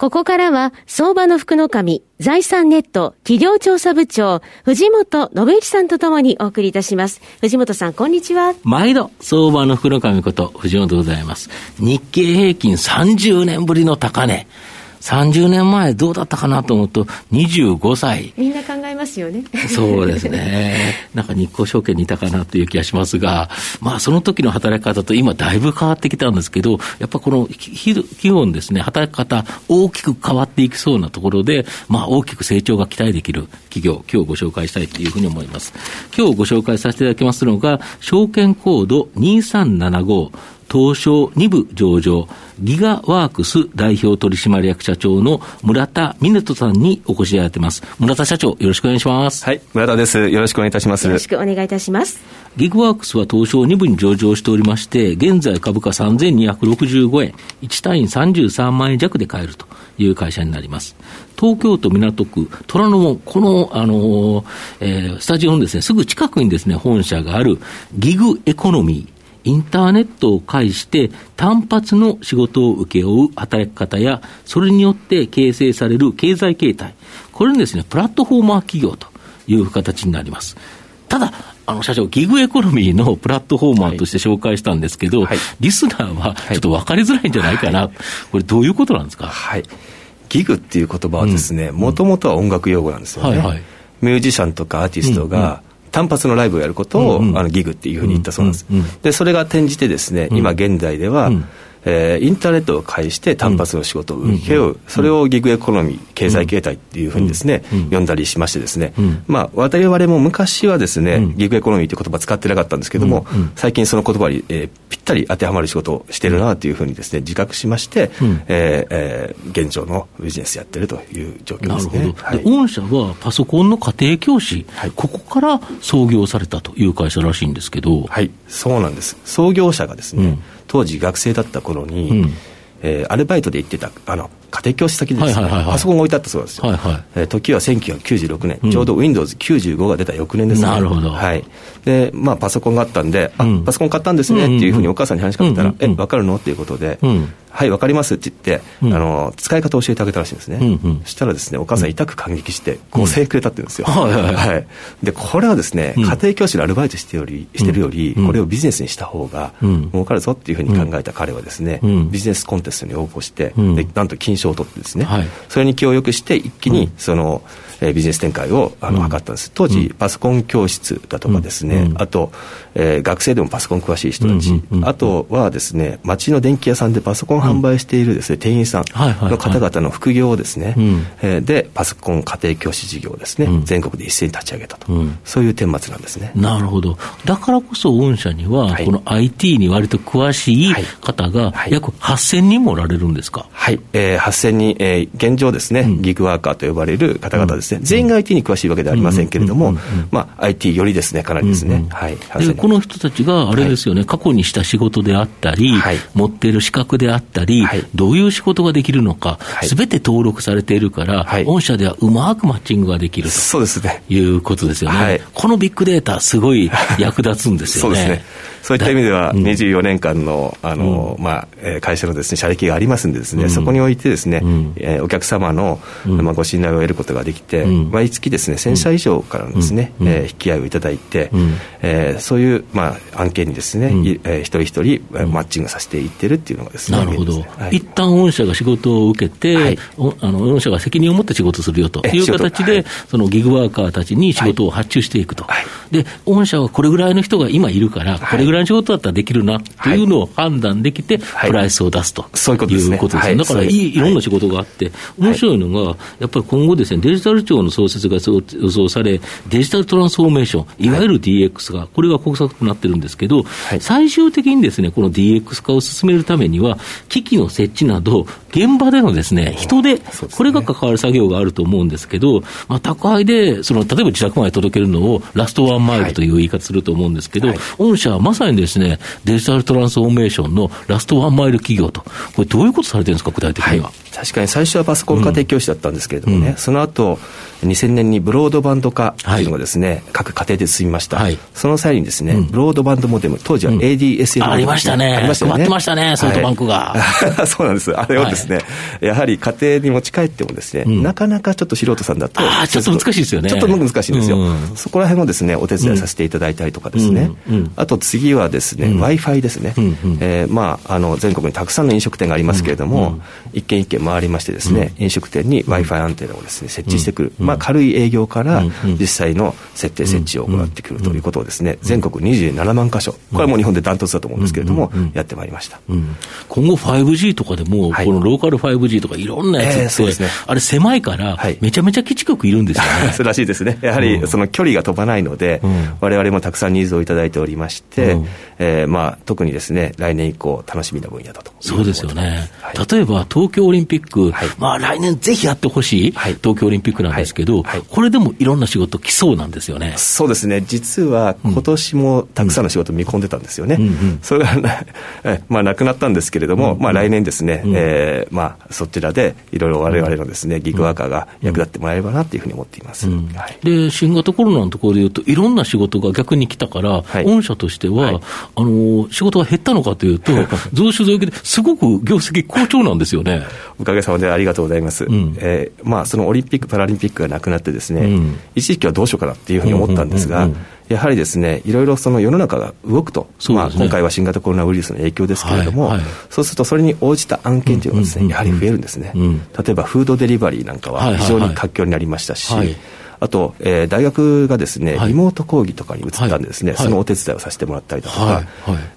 ここからは、相場の福の神、財産ネット企業調査部長、藤本信之さんとともにお送りいたします。藤本さん、こんにちは。毎度、相場の福の神こと、藤本でございます。日経平均30年ぶりの高値。30年前どうだったかなと思うと、25歳。みんな考えますよね。そうですね。なんか日興証券にいたかなという気がしますが、まあその時の働き方と今だいぶ変わってきたんですけど、やっぱこの企業のですね、働き方大きく変わっていきそうなところで、まあ大きく成長が期待できる企業、今日ご紹介したいというふうに思います。今日ご紹介させていただきますのが、証券コード2375、東証2部上場、ギガワークス代表取締役社長の村田峰人さんにお越しいただいてます。村田社長、よろしくお願いします。はい、村田です。よろしくお願いいたします。よろしくお願いいたします。ギグワークスは東証2部に上場しておりまして、現在株価3265円、1単位33万円弱で買えるという会社になります。東京都港区虎ノ門、この、あのー、えー、スタジオのですね、すぐ近くにですね、本社があるギグエコノミー、インターネットを介して単発の仕事を請け負う働き方や、それによって形成される経済形態、これにですね、プラットフォーマー企業という形になります。ただ、あの社長、ギグエコノミーのプラットフォーマーとして紹介したんですけど、はい、リスナーはちょっと分かりづらいんじゃないかな、はい、これ、どういうことなんですか？はい、ギグっていう言葉はですね、もともとは音楽用語なんですよね。はいはい、ミュージシャンとかアーティストが、単発のライブをやることを、うんうん、あのギグっていうふうに言ったそうなんです、うんうん、でそれが転じてですね、今現代では、えー、インターネットを介して単発の仕事を請け負う、それをギグエコノミー、経済形態っていうふうにですね、呼んだりしましてですね、まあ、我々も昔はですね、ギグエコノミーという言葉使ってなかったんですけども、最近その言葉に、えー、ぴったり当てはまる仕事をしてるなというふうにですね、自覚しまして、えーえー、現状のビジネスやってるという状況ですね。はい、御社はパソコンの家庭教師、はい、ここから創業されたという会社らしいんですけど。はい、そうなんです。創業者がですね、当時学生だった頃に、うん、えー、アルバイトで行ってたあの家庭教師先でですね、パソコンが置いてあったそうですよ、はいはい。えー、時は1996年、うん、ちょうど Windows95 が出た翌年ですね、なるほど、はい。でまあ、パソコンがあったんで、うん、あパソコン買ったんですねっていうふうにお母さんに話しかけたら、うんうんうん、え分かるの？っていうことで、うん、はい、分かりますって言って、うん、あの使い方を教えてあげたらしいんですね、うんうん、そしたらですねお母さん、痛く感激して、5000円くれたって言うんですよ、はい、でこれはですね、家庭教師のアルバイトしてよりしてるより、これをビジネスにした方が儲かるぞっていうふうに考えた彼はですね、ビジネスコンテストに応募して、でなんと金賞を取ってですね、はい、それに気をよくして一気にその、えー、ビジネス展開をあの図ったんです。当時、パソコン教室だとかですね、あと、えー、学生でもパソコン詳しい人たち、あとはですね町の電気屋さんでパソコン販売しているですね、店員さんの方々の副業をですね、えー、でパソコン家庭教師事業をですね、全国で一斉に立ち上げたと、そういう顛末なんですね。なるほど。だからこそ御社には、この IT に割と詳しい方が約8000人もおられるんですか？はい、えー、8000人、えー、現状ですね、ギグワーカーと呼ばれる方々ですね、全員が IT に詳しいわけではありませんけれども、まあ、IT よりですねかなりですね、はい、でこの人たちがあれですよね、過去にした仕事であったり、持っている資格であったり、どういう仕事ができるのか、すべて登録されているから、御社ではうまくマッチングができると。そうですね。いうことですよね。このビッグデータ、すごい役立つんですよね。そうですねそういった意味では、24年間のあの、うん、まあ、会社のです、ね、社歴がありますんでですね、うん、そこにおいてですね、うん、えー、お客様の、まあ、ご信頼を得ることができて、毎月ですね、1000社以上からのですね、うん、えー、引き合いをいただいて、うん、えー、そういう、まあ、案件にですね、うん、えー、一人一人、マッチングさせていってるっていうのがですね、なるほど、はい、一旦御社が仕事を受けて、はい、あの御社が責任を持って仕事するよという形で、はい、そのギグワーカーたちに仕事を発注していくと、はい、で御社はこれぐらいの人が今いるから、これぐらい仕事だったらできるなというのを判断できて、プライスを出すと、そういうことですね。すね。だからいい、いろんな仕事があって、面白いのが、やっぱり今後ですね、デジタル庁の創設が予想され、デジタルトランスフォーメーション、い。わゆる DX が、これが国策となってるんですけど、最終的にですね、この DX 化を進めるためには、機器の設置など、現場でのですね、人で、これが関わる作業があると思うんですけど、まあ、宅配で、その、例えば自宅まで届けるのをラストワンマイルという言い方すると思うんですけど、御社はまさにですね、デジタルトランスフォーメーションのラストワンマイル企業と、これどういうことされてるんですか、具体的には。確かに最初はパソコン家庭教師だったんですけれどもね、うん、その後2000年にブロードバンド化というのがですね、はい、各家庭で進みました、はい、その際にですね、うん、ブロードバンドモデム、当時は ADSL、うん、ありましたね、ありましたね。配ってましたね、ソフトバンクが。はい、そうなんです、あれをですね、やはり家庭に持ち帰ってもですね、なかなかちょっと素人さんだと、あちょっと難しいですよね。ちょっと難しいんですよ、そこら辺をですね、お手伝いさせていただいたりとかですね、あと次はですね、w i f i ですね、えー、まあ、あの全国にたくさんの飲食店がありますけれども、一軒一軒回りましてですね、飲食店に w i f i アンテナをですね設置してくる、まあ、軽い営業から実際の設定設置を行ってくるということをですね全国27万箇所。これはもう日本でダントツだと思うんですけれどもやってまいりました、今後 5G とかでも、このローカル 5G とかいろんなやつって、あれ狭いから、めちゃめちゃ基地局いるんですよね。そうらしいですね。やはりその距離が飛ばないので、われわれもたくさんニーズをいただいておりまして、えー、まあ特にですね来年以降楽しみな分野だとそうですよね、例えば東京オリンピック、まあ来年ぜひやってほしい、東京オリンピックなんですけど、これでもいろんな仕事来そうなんですよね。そうですね。実は今年もたくさんの仕事見込んでたんですよね。それが、まあなくなったんですけれども、まあ来年ですね、えー、まあそちらでいろいろ我々のですね、ギグワーカーが役立ってもらえればなというふうに思っています。で、新型コロナのところでいうと、いろんな仕事が逆に来たから、御社としては、あの、仕事が減ったのかというと、増収増益ですごく業績好調なんですよね。おかげさまでありがとうございます。うん、えー、まあそのオリンピック・パラリンピックがなくなってですね、うん、一時期はどうしようかなっていうふうに思ったんですが、やはりですね、いろいろその世の中が動くと、ね、まあ、今回は新型コロナウイルスの影響ですけれども、はいはい、そうするとそれに応じた案件というのがですね、やはり増えるんですね、うん、例えばフードデリバリーなんかは非常に活況になりましたし、はいはいはいあと、えー、大学がですね、リモート講義とかに移ったんでですね、そのお手伝いをさせてもらったりだとか、はい。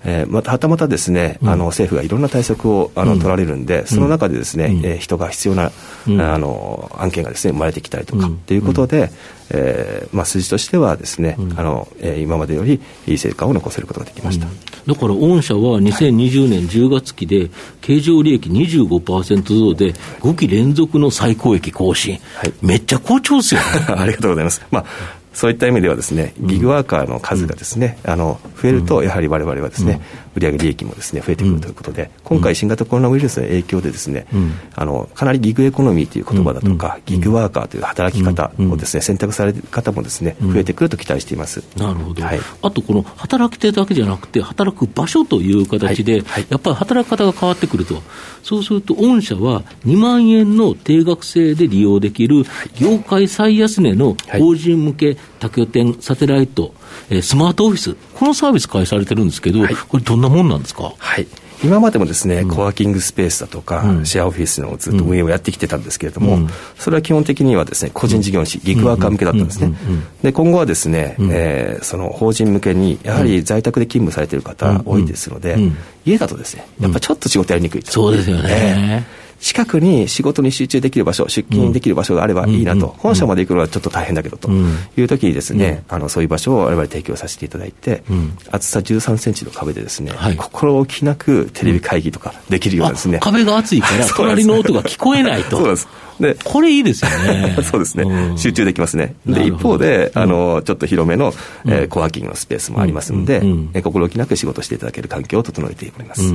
えー、またはたまたですね、あの政府がいろんな対策をあの、取られるんで、その中でですね、えー、人が必要な、あの案件がですね生まれてきたりとかっていうことで、えーまあ、数字としてはですね、あのえー、今までよりいい成果を残せることができました、だから御社は2020年10月期で、経常利益25%増で、5期連続の最高益更新、はい、めっちゃ好調ですよ、ね、ありがとうございます。まあそういった意味ではですね、ギグワーカーの数がですね、あの増えると、やはりわれわれはですね、売上利益もですね増えてくるということで、今回、新型コロナウイルスの影響でですね、あのかなりギグエコノミーという言葉だとか、ギグワーカーという働き方をですね選択される方もですね増えてくると期待しています。なるほど。はい、あとこの働き手だけじゃなくて働く場所という形で、やっぱり働き方が変わってくると。そうすると御社は2万円の定額制で利用できる業界最安値の法人向け多拠点サテライト、えー、スマートオフィス、このサービス開始されてるんですけど、はい、これ、どんなもんなんですか？はい。今までもですね、うん、コワーキングスペースだとか、うん、シェアオフィスのずっと運営をやってきてたんですけれども、うん、それは基本的にはですね、個人事業主、ギグワーカー向けだったんですね。で、今後はですね、えー、その法人向けに、やはり在宅で勤務されている方多いですので、家だとですね、やっぱちょっと仕事やりにくいそうですよね。えー近くに仕事に集中できる場所、出勤できる場所があればいいなと、本社まで行くのはちょっと大変だけどという時にですね、あのそういう場所を我々提供させていただいて、厚さ13センチの壁でですね、心置きなくテレビ会議とかできるようなですね。壁が厚いから、隣の音が聞こえないと。そうです。でこれいいですよね。そうですね、集中できますね。で、一方で、あの、ちょっと広めの、えー、コワーキングのスペースもありますので、え心置きなく仕事していただける環境を整えております。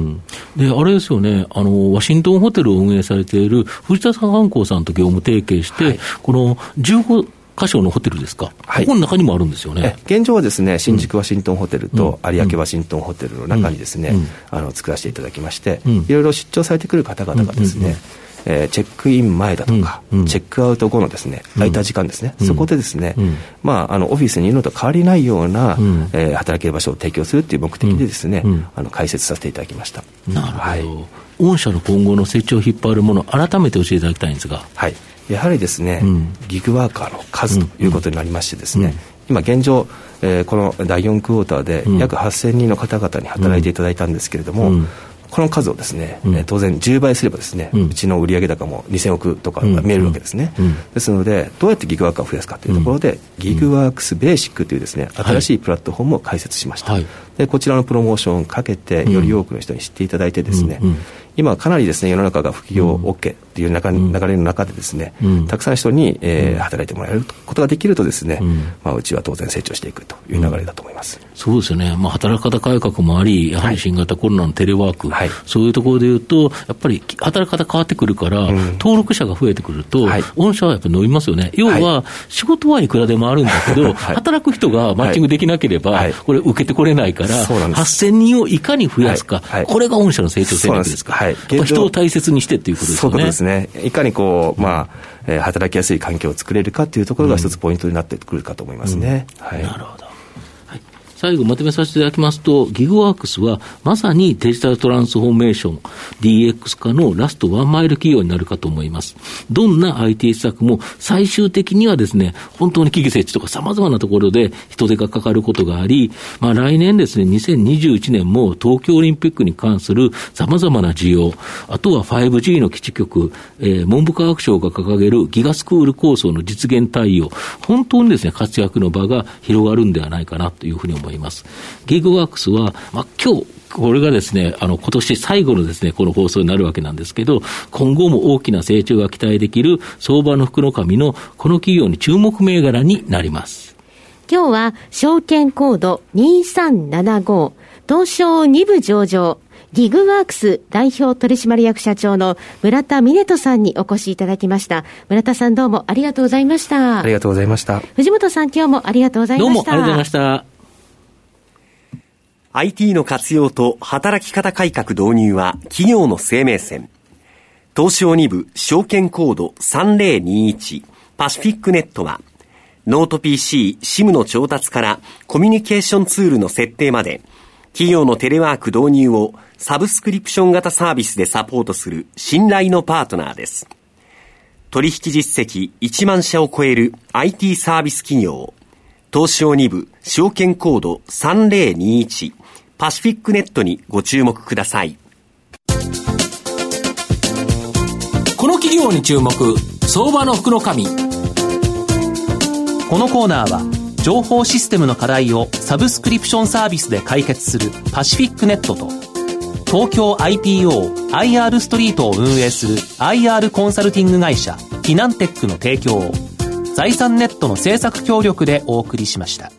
で、あれですよね、あの、ワシントンホテルを運営されている藤田さん観光さんと業務提携して、はい、この15箇所のホテルですか、はい、ここの中にもあるんですよね。現状はですね新宿ワシントンホテルと有明ワシントンホテルの中にですね、あの作らせていただきまして、いろいろ出張されてくる方々がですね、えー、チェックイン前だとか、うんうん、チェックアウト後のですね、空いた時間ですね、うん、そこでですね、うん、まあ、あのオフィスにいるのと変わりないような、うん、えー、働ける場所を提供するという目的でですね、あの開設させていただきました。なるほど、はい、御社の今後の成長を引っ張るもの、改めて教えていただきたいんですが。はい。やはりですね、ギグワーカーの数ということになりましてですね、今現状、えー、この第4クォーターで約8000人の方々に働いていただいたんですけれども、この数をですね、うん、当然10倍すればですね、うん、ちの売上高も2000億とか見えるわけですね、うん、ですのでどうやってギグワークを増やすかというところで、ギグワークスベーシックというですね新しいプラットフォームを開設しました、はい、でこちらのプロモーションをかけてより多くの人に知っていただいてですね、今かなりですね世の中が副業 OK っていう中、流れの中でですね、たくさんの人に、えー、働いてもらえることができるとですね、まあ、うちは当然成長していくという流れだと思います、そうですよね、まあ、働き方改革もありやはり新型コロナのテレワーク、はい、そういうところでいうとやっぱり働き方変わってくるから、登録者が増えてくると、はい、御社はやっぱり伸びますよね。要は、仕事はいくらでもあるんだけど、働く人がマッチングできなければ、これ受けてこれないから、8000人をいかに増やすか、これが御社の成長戦略ですか。はい、人を大切にしてっていうことですね。ね。いかにこう、まあ、えー、働きやすい環境を作れるかっていうところが一つポイントになってくるかと思いますね。うん、はい、なるほど。最後まとめさせていただきますと、ギグワークスはまさにデジタルトランスフォーメーション、DX 化のラストワンマイル企業になるかと思います。どんな IT 施策も最終的にはですね、本当に危機設置とか様々なところで人手がかかることがあり、まあ来年ですね、2021年も東京オリンピックに関する様々な需要、あとは 5G の基地局、えー、文部科学省が掲げるギガスクール構想の実現対応、本当にですね、活躍の場が広がるんではないかなというふうに思います。思います。ギグワークスは、まあ、今日、これがですね、あの、今年最後のですね、この放送になるわけなんですけど、今後も大きな成長が期待できる相場の福の神のこの企業に注目銘柄になります。今日は証券コード2375東証2部上場ギグワークス代表取締役社長の村田峰人さんにお越しいただきました。村田さんどうもありがとうございました。ありがとうございました。藤本さん今日もありがとうございました。どうもありがとうございました。IT の活用と働き方改革導入は企業の生命線。東証2部証券コード3021パシフィックネットはノート PC、SIM の調達からコミュニケーションツールの設定まで企業のテレワーク導入をサブスクリプション型サービスでサポートする信頼のパートナーです。取引実績1万社を超える IT サービス企業東証2部証券コード3021パシフィックネットにご注目ください。この企業に注目、相場の福の。このコーナーは、情報システムの課題をサブスクリプションサービスで解決するパシフィックネットと、東京 IPO IR ストリートを運営する IR コンサルティング会社フィナンテックの提供を財産ネットの政策協力でお送りしました。